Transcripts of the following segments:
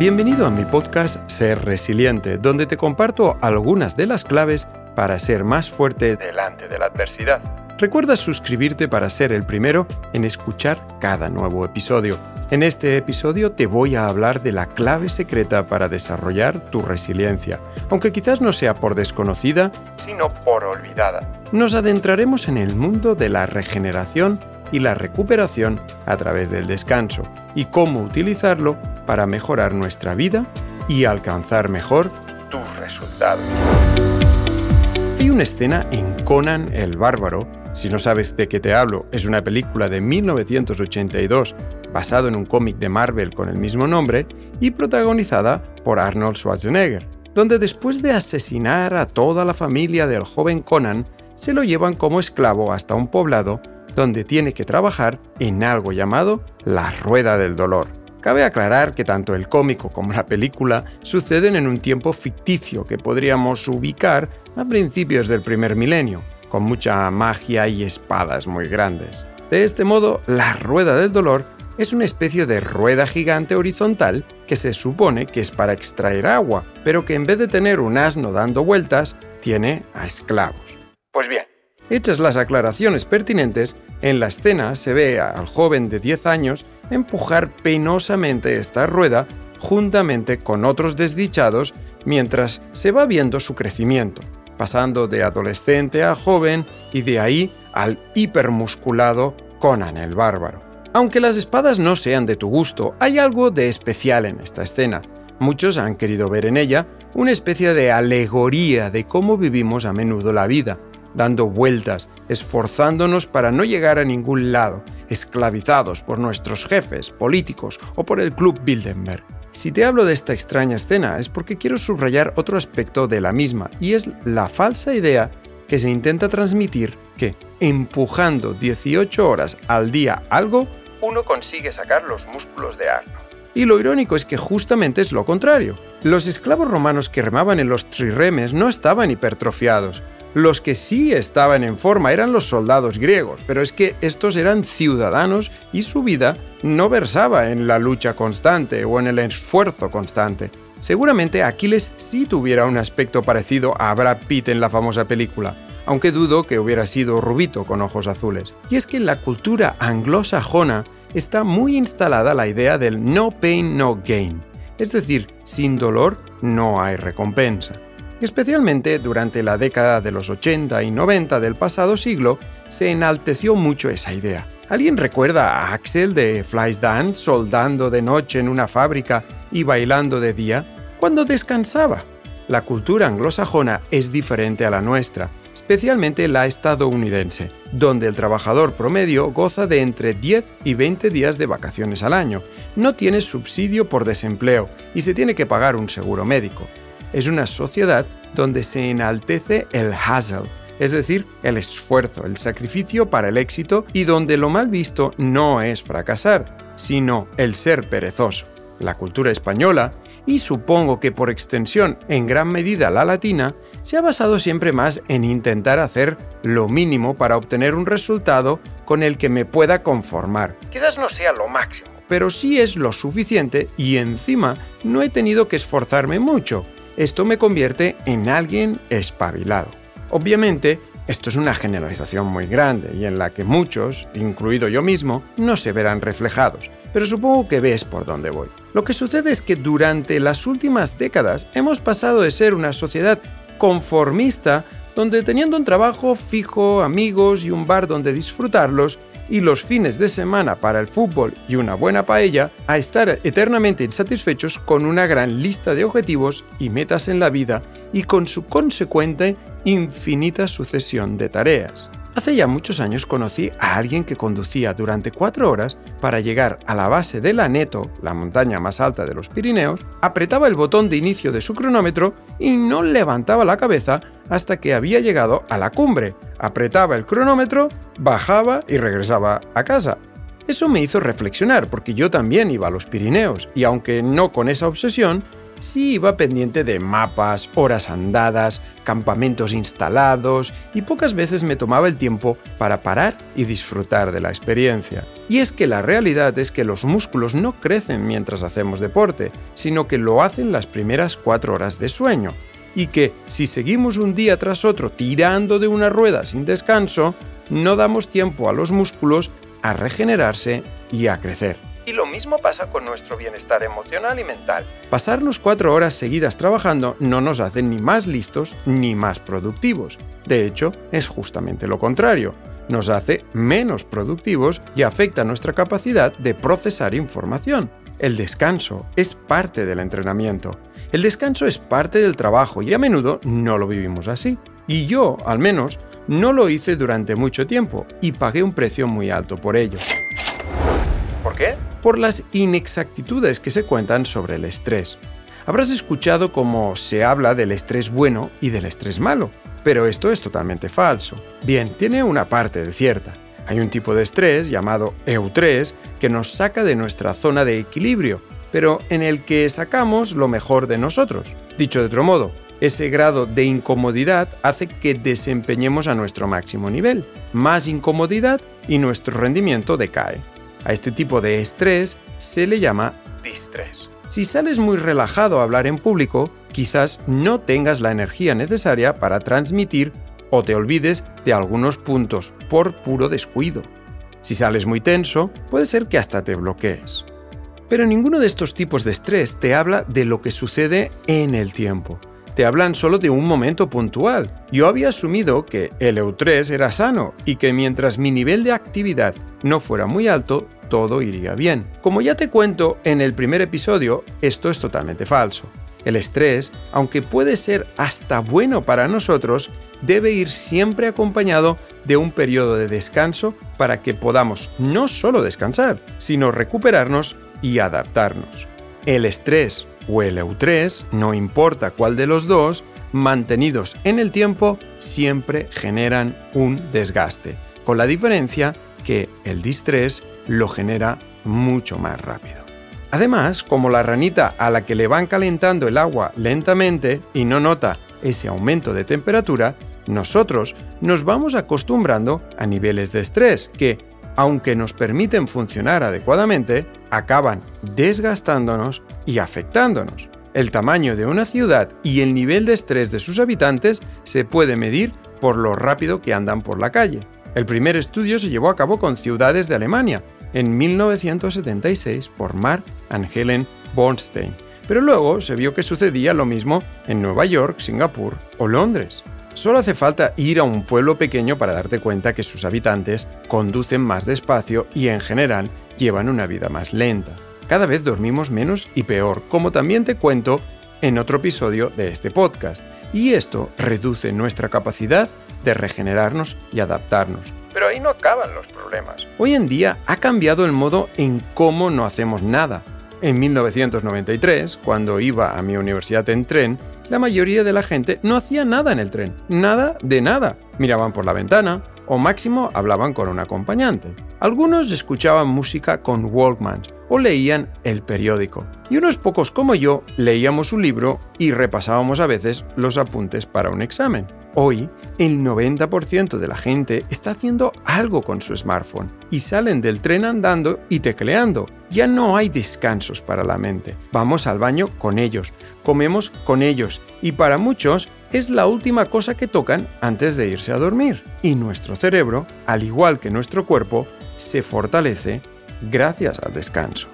Bienvenido a mi podcast Ser Resiliente, donde te comparto algunas de las claves para ser más fuerte delante de la adversidad. Recuerda suscribirte para ser el primero en escuchar cada nuevo episodio. En este episodio te voy a hablar de la clave secreta para desarrollar tu resiliencia, aunque quizás no sea por desconocida, sino por olvidada. Nos adentraremos en el mundo de la regeneración y la recuperación a través del descanso y cómo utilizarlo para mejorar nuestra vida y alcanzar mejor tus resultados. Hay una escena en Conan el Bárbaro, si no sabes de qué te hablo, es una película de 1982 basado en un cómic de Marvel con el mismo nombre y protagonizada por Arnold Schwarzenegger, donde después de asesinar a toda la familia del joven Conan, se lo llevan como esclavo hasta un poblado donde tiene que trabajar en algo llamado la rueda del dolor. Cabe aclarar que tanto el cómico como la película suceden en un tiempo ficticio que podríamos ubicar a principios del primer milenio, con mucha magia y espadas muy grandes. De este modo, la rueda del dolor es una especie de rueda gigante horizontal que se supone que es para extraer agua, pero que en vez de tener un asno dando vueltas, tiene a esclavos. Pues bien, Hechas las aclaraciones pertinentes, en la escena se ve al joven de 10 años empujar penosamente esta rueda juntamente con otros desdichados mientras se va viendo su crecimiento, pasando de adolescente a joven y de ahí al hipermusculado Conan el Bárbaro. Aunque las espadas no sean de tu gusto, hay algo de especial en esta escena. Muchos han querido ver en ella una especie de alegoría de cómo vivimos a menudo la vida, dando vueltas, esforzándonos para no llegar a ningún lado, esclavizados por nuestros jefes, políticos o por el Club Bilderberg. Si te hablo de esta extraña escena es porque quiero subrayar otro aspecto de la misma, y es la falsa idea que se intenta transmitir que, empujando 18 horas al día algo, uno consigue sacar los músculos de Arno. Y lo irónico es que justamente es lo contrario. Los esclavos romanos que remaban en los triremes no estaban hipertrofiados, los que sí estaban en forma eran los soldados griegos, pero es que estos eran ciudadanos y su vida no versaba en la lucha constante o en el esfuerzo constante. Seguramente Aquiles sí tuviera un aspecto parecido a Brad Pitt en la famosa película, aunque dudo que hubiera sido rubito con ojos azules. Y es que en la cultura anglosajona está muy instalada la idea del no pain, no gain, es decir, sin dolor no hay recompensa. Especialmente durante la década de los 80 y 90 del pasado siglo, se enalteció mucho esa idea. ¿Alguien recuerda a Axel de Fly's Dance soldando de noche en una fábrica y bailando de día? Cuando descansaba. La cultura anglosajona es diferente a la nuestra, especialmente la estadounidense, donde el trabajador promedio goza de entre 10 y 20 días de vacaciones al año, no tiene subsidio por desempleo y se tiene que pagar un seguro médico es una sociedad donde se enaltece el hustle, es decir, el esfuerzo, el sacrificio para el éxito y donde lo mal visto no es fracasar, sino el ser perezoso. La cultura española, y supongo que por extensión en gran medida la latina, se ha basado siempre más en intentar hacer lo mínimo para obtener un resultado con el que me pueda conformar. Quizás no sea lo máximo, pero sí es lo suficiente y encima no he tenido que esforzarme mucho, esto me convierte en alguien espabilado. Obviamente, esto es una generalización muy grande y en la que muchos, incluido yo mismo, no se verán reflejados, pero supongo que ves por dónde voy. Lo que sucede es que durante las últimas décadas hemos pasado de ser una sociedad conformista donde teniendo un trabajo fijo, amigos y un bar donde disfrutarlos, y los fines de semana para el fútbol y una buena paella, a estar eternamente insatisfechos con una gran lista de objetivos y metas en la vida y con su consecuente infinita sucesión de tareas. Hace ya muchos años conocí a alguien que conducía durante cuatro horas para llegar a la base de la Neto, la montaña más alta de los Pirineos, apretaba el botón de inicio de su cronómetro y no levantaba la cabeza hasta que había llegado a la cumbre, apretaba el cronómetro, bajaba y regresaba a casa. Eso me hizo reflexionar porque yo también iba a los Pirineos y aunque no con esa obsesión, sí iba pendiente de mapas, horas andadas, campamentos instalados y pocas veces me tomaba el tiempo para parar y disfrutar de la experiencia. Y es que la realidad es que los músculos no crecen mientras hacemos deporte, sino que lo hacen las primeras cuatro horas de sueño. Y que si seguimos un día tras otro tirando de una rueda sin descanso, no damos tiempo a los músculos a regenerarse y a crecer. Y lo mismo pasa con nuestro bienestar emocional y mental. Pasarnos cuatro horas seguidas trabajando no nos hace ni más listos ni más productivos. De hecho, es justamente lo contrario. Nos hace menos productivos y afecta nuestra capacidad de procesar información. El descanso es parte del entrenamiento. El descanso es parte del trabajo y a menudo no lo vivimos así. Y yo, al menos, no lo hice durante mucho tiempo y pagué un precio muy alto por ello. ¿Por qué? Por las inexactitudes que se cuentan sobre el estrés. Habrás escuchado cómo se habla del estrés bueno y del estrés malo, pero esto es totalmente falso. Bien, tiene una parte de cierta. Hay un tipo de estrés llamado eutrés que nos saca de nuestra zona de equilibrio, pero en el que sacamos lo mejor de nosotros. Dicho de otro modo, ese grado de incomodidad hace que desempeñemos a nuestro máximo nivel. Más incomodidad y nuestro rendimiento decae. A este tipo de estrés se le llama distrés. Si sales muy relajado a hablar en público, quizás no tengas la energía necesaria para transmitir o te olvides de algunos puntos por puro descuido. Si sales muy tenso, puede ser que hasta te bloquees. Pero ninguno de estos tipos de estrés te habla de lo que sucede en el tiempo te hablan solo de un momento puntual. Yo había asumido que el EU3 era sano y que mientras mi nivel de actividad no fuera muy alto, todo iría bien. Como ya te cuento en el primer episodio, esto es totalmente falso. El estrés, aunque puede ser hasta bueno para nosotros, debe ir siempre acompañado de un periodo de descanso para que podamos no solo descansar, sino recuperarnos y adaptarnos. El estrés o el EU3, no importa cuál de los dos, mantenidos en el tiempo, siempre generan un desgaste, con la diferencia que el distrés lo genera mucho más rápido. Además, como la ranita a la que le van calentando el agua lentamente y no nota ese aumento de temperatura, nosotros nos vamos acostumbrando a niveles de estrés que, aunque nos permiten funcionar adecuadamente, acaban desgastándonos y afectándonos. El tamaño de una ciudad y el nivel de estrés de sus habitantes se puede medir por lo rápido que andan por la calle. El primer estudio se llevó a cabo con ciudades de Alemania en 1976 por Mark and Helen Bornstein, pero luego se vio que sucedía lo mismo en Nueva York, Singapur o Londres. Solo hace falta ir a un pueblo pequeño para darte cuenta que sus habitantes conducen más despacio y en general llevan una vida más lenta. Cada vez dormimos menos y peor, como también te cuento en otro episodio de este podcast, y esto reduce nuestra capacidad de regenerarnos y adaptarnos. Pero ahí no acaban los problemas. Hoy en día ha cambiado el modo en cómo no hacemos nada. En 1993, cuando iba a mi universidad en tren, la mayoría de la gente no hacía nada en el tren, nada de nada. Miraban por la ventana o máximo hablaban con un acompañante. Algunos escuchaban música con Walkman o leían el periódico. Y unos pocos como yo leíamos un libro y repasábamos a veces los apuntes para un examen. Hoy, el 90% de la gente está haciendo algo con su smartphone y salen del tren andando y tecleando. Ya no hay descansos para la mente. Vamos al baño con ellos, comemos con ellos y para muchos es la última cosa que tocan antes de irse a dormir. Y nuestro cerebro, al igual que nuestro cuerpo, se fortalece gracias al descanso.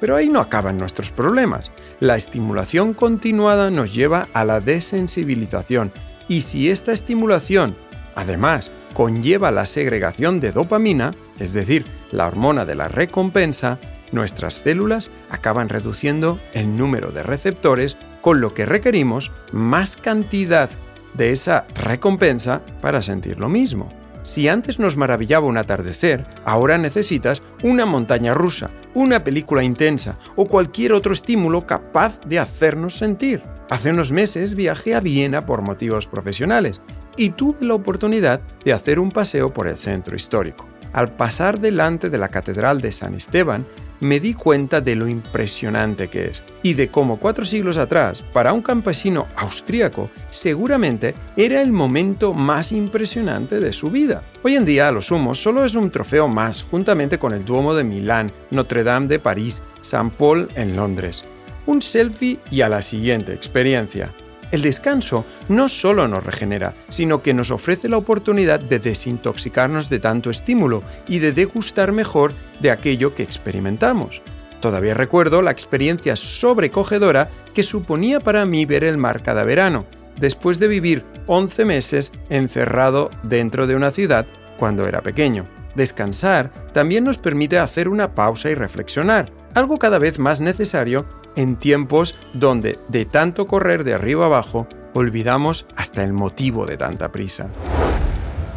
Pero ahí no acaban nuestros problemas. La estimulación continuada nos lleva a la desensibilización y si esta estimulación, además, conlleva la segregación de dopamina, es decir, la hormona de la recompensa, nuestras células acaban reduciendo el número de receptores, con lo que requerimos más cantidad de esa recompensa para sentir lo mismo. Si antes nos maravillaba un atardecer, ahora necesitas una montaña rusa, una película intensa o cualquier otro estímulo capaz de hacernos sentir. Hace unos meses viajé a Viena por motivos profesionales y tuve la oportunidad de hacer un paseo por el centro histórico. Al pasar delante de la Catedral de San Esteban, me di cuenta de lo impresionante que es y de cómo cuatro siglos atrás, para un campesino austríaco, seguramente era el momento más impresionante de su vida. Hoy en día, a lo sumo, solo es un trofeo más, juntamente con el Duomo de Milán, Notre Dame de París, San Paul en Londres. Un selfie y a la siguiente experiencia. El descanso no solo nos regenera, sino que nos ofrece la oportunidad de desintoxicarnos de tanto estímulo y de degustar mejor de aquello que experimentamos. Todavía recuerdo la experiencia sobrecogedora que suponía para mí ver el mar cada verano, después de vivir 11 meses encerrado dentro de una ciudad cuando era pequeño. Descansar también nos permite hacer una pausa y reflexionar, algo cada vez más necesario en tiempos donde de tanto correr de arriba abajo olvidamos hasta el motivo de tanta prisa.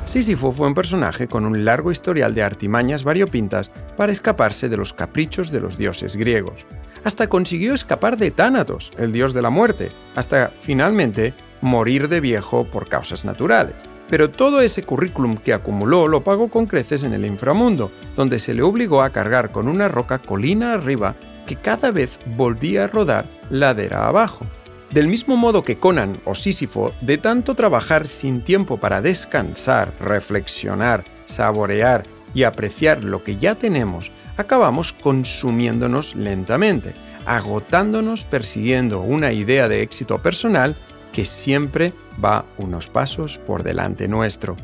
Sísifo fue un personaje con un largo historial de artimañas variopintas para escaparse de los caprichos de los dioses griegos. Hasta consiguió escapar de Tánatos, el dios de la muerte, hasta finalmente morir de viejo por causas naturales. Pero todo ese currículum que acumuló lo pagó con creces en el inframundo, donde se le obligó a cargar con una roca colina arriba que cada vez volvía a rodar ladera abajo. Del mismo modo que Conan o Sísifo, de tanto trabajar sin tiempo para descansar, reflexionar, saborear y apreciar lo que ya tenemos, acabamos consumiéndonos lentamente, agotándonos persiguiendo una idea de éxito personal que siempre va unos pasos por delante nuestro.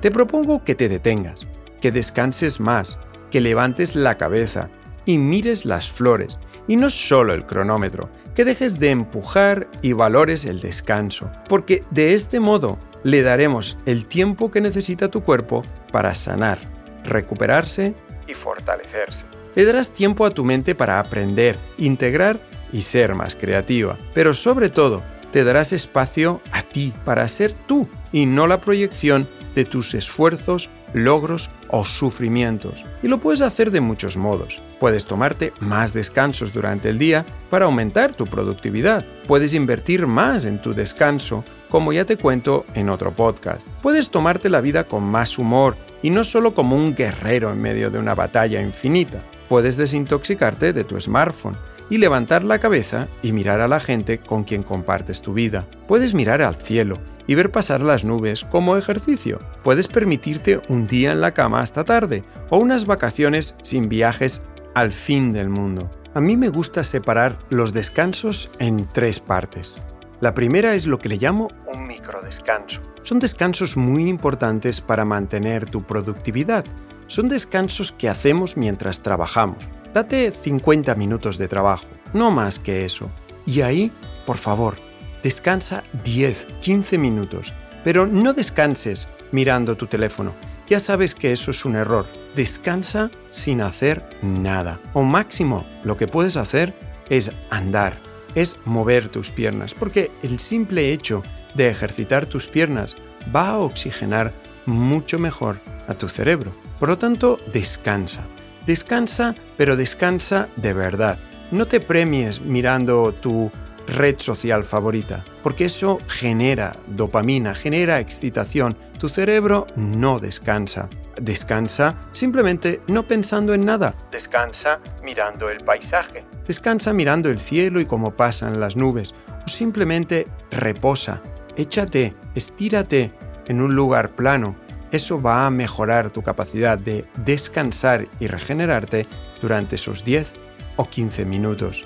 Te propongo que te detengas, que descanses más, que levantes la cabeza, y mires las flores, y no solo el cronómetro, que dejes de empujar y valores el descanso, porque de este modo le daremos el tiempo que necesita tu cuerpo para sanar, recuperarse y fortalecerse. Le darás tiempo a tu mente para aprender, integrar y ser más creativa, pero sobre todo te darás espacio a ti para ser tú y no la proyección de tus esfuerzos, logros o sufrimientos. Y lo puedes hacer de muchos modos. Puedes tomarte más descansos durante el día para aumentar tu productividad. Puedes invertir más en tu descanso, como ya te cuento en otro podcast. Puedes tomarte la vida con más humor y no solo como un guerrero en medio de una batalla infinita. Puedes desintoxicarte de tu smartphone y levantar la cabeza y mirar a la gente con quien compartes tu vida. Puedes mirar al cielo y ver pasar las nubes como ejercicio. Puedes permitirte un día en la cama hasta tarde o unas vacaciones sin viajes al fin del mundo. A mí me gusta separar los descansos en tres partes. La primera es lo que le llamo un microdescanso. Son descansos muy importantes para mantener tu productividad. Son descansos que hacemos mientras trabajamos. Date 50 minutos de trabajo, no más que eso. Y ahí, por favor, descansa 10, 15 minutos, pero no descanses mirando tu teléfono. Ya sabes que eso es un error. Descansa sin hacer nada. O máximo, lo que puedes hacer es andar, es mover tus piernas, porque el simple hecho de ejercitar tus piernas va a oxigenar mucho mejor a tu cerebro. Por lo tanto, descansa. Descansa, pero descansa de verdad. No te premies mirando tu red social favorita, porque eso genera dopamina, genera excitación. Tu cerebro no descansa. Descansa simplemente no pensando en nada. Descansa mirando el paisaje. Descansa mirando el cielo y cómo pasan las nubes. O simplemente reposa. Échate, estírate en un lugar plano. Eso va a mejorar tu capacidad de descansar y regenerarte durante esos 10 o 15 minutos.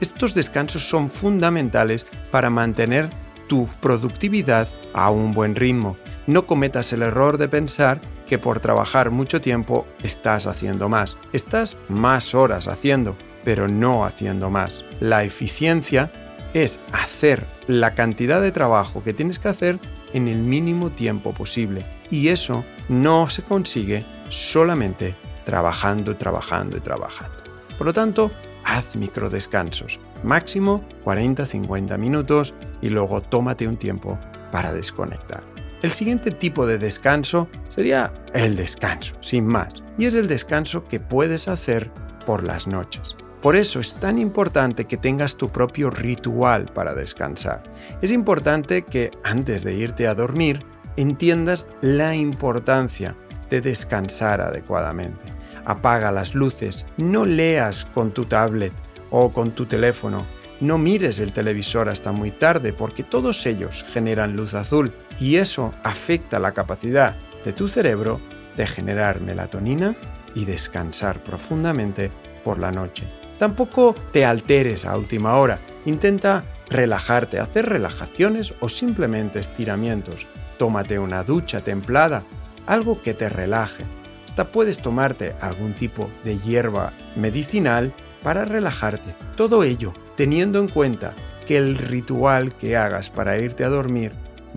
Estos descansos son fundamentales para mantener tu productividad a un buen ritmo. No cometas el error de pensar que por trabajar mucho tiempo estás haciendo más. Estás más horas haciendo, pero no haciendo más. La eficiencia es hacer la cantidad de trabajo que tienes que hacer en el mínimo tiempo posible. Y eso no se consigue solamente trabajando, trabajando y trabajando. Por lo tanto, haz microdescansos, máximo 40-50 minutos y luego tómate un tiempo para desconectar. El siguiente tipo de descanso sería el descanso, sin más, y es el descanso que puedes hacer por las noches. Por eso es tan importante que tengas tu propio ritual para descansar. Es importante que antes de irte a dormir entiendas la importancia de descansar adecuadamente. apaga las luces, no leas con tu tablet o con tu teléfono, no mires el televisor hasta muy tarde porque todos ellos generan luz azul y eso afecta la capacidad de tu cerebro de generar melatonina y descansar profundamente por la noche. Tampoco te alteres a última hora, intenta relajarte, hacer relajaciones o simplemente estiramientos. Tómate una ducha templada, algo que te relaje. Hasta puedes tomarte algún tipo de hierba medicinal para relajarte. Todo ello teniendo en cuenta que el ritual que hagas para irte a dormir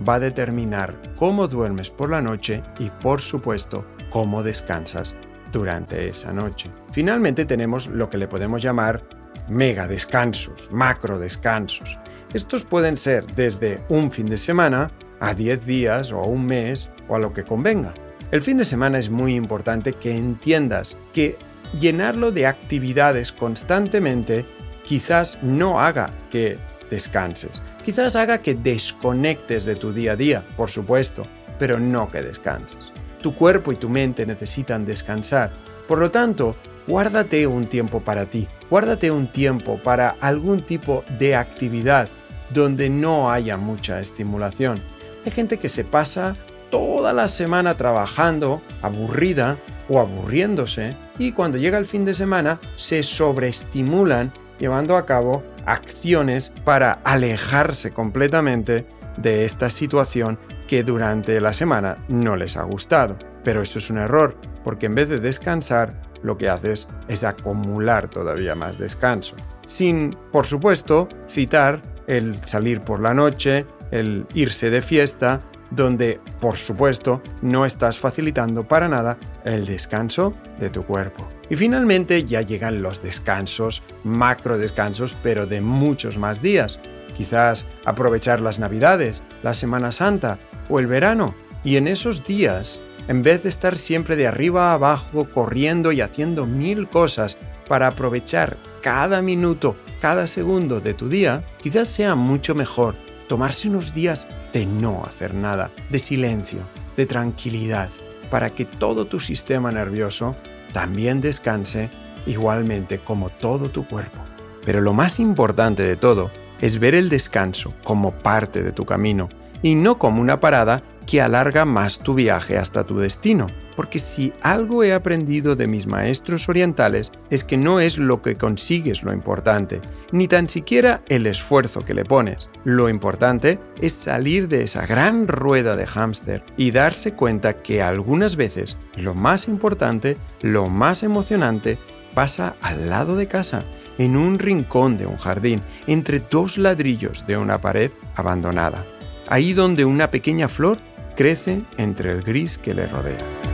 va a determinar cómo duermes por la noche y por supuesto cómo descansas durante esa noche. Finalmente tenemos lo que le podemos llamar mega descansos, macro descansos. Estos pueden ser desde un fin de semana a 10 días o a un mes o a lo que convenga. El fin de semana es muy importante que entiendas que llenarlo de actividades constantemente quizás no haga que descanses. Quizás haga que desconectes de tu día a día, por supuesto, pero no que descanses. Tu cuerpo y tu mente necesitan descansar. Por lo tanto, guárdate un tiempo para ti. Guárdate un tiempo para algún tipo de actividad donde no haya mucha estimulación. Hay gente que se pasa toda la semana trabajando, aburrida o aburriéndose, y cuando llega el fin de semana se sobreestimulan llevando a cabo acciones para alejarse completamente de esta situación que durante la semana no les ha gustado. Pero eso es un error, porque en vez de descansar, lo que haces es acumular todavía más descanso. Sin, por supuesto, citar el salir por la noche, el irse de fiesta, donde, por supuesto, no estás facilitando para nada el descanso de tu cuerpo. Y finalmente ya llegan los descansos, macro descansos, pero de muchos más días. Quizás aprovechar las Navidades, la Semana Santa o el verano. Y en esos días, en vez de estar siempre de arriba a abajo corriendo y haciendo mil cosas para aprovechar cada minuto, cada segundo de tu día, quizás sea mucho mejor tomarse unos días de no hacer nada, de silencio, de tranquilidad, para que todo tu sistema nervioso también descanse igualmente como todo tu cuerpo. Pero lo más importante de todo es ver el descanso como parte de tu camino y no como una parada que alarga más tu viaje hasta tu destino. Porque si algo he aprendido de mis maestros orientales es que no es lo que consigues lo importante, ni tan siquiera el esfuerzo que le pones. Lo importante es salir de esa gran rueda de hámster y darse cuenta que algunas veces lo más importante, lo más emocionante, pasa al lado de casa, en un rincón de un jardín, entre dos ladrillos de una pared abandonada. Ahí donde una pequeña flor crece entre el gris que le rodea.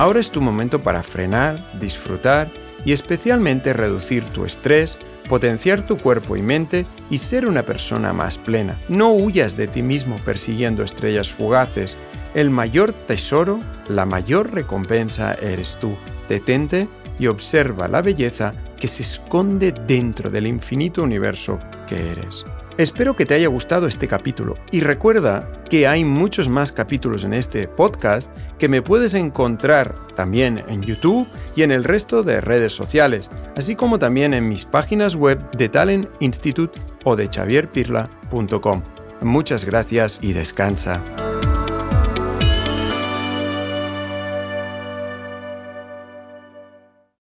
Ahora es tu momento para frenar, disfrutar y especialmente reducir tu estrés, potenciar tu cuerpo y mente y ser una persona más plena. No huyas de ti mismo persiguiendo estrellas fugaces. El mayor tesoro, la mayor recompensa eres tú. Detente y observa la belleza que se esconde dentro del infinito universo que eres. Espero que te haya gustado este capítulo y recuerda que hay muchos más capítulos en este podcast que me puedes encontrar también en YouTube y en el resto de redes sociales, así como también en mis páginas web de Talent Institute o de xavierpirla.com. Muchas gracias y descansa.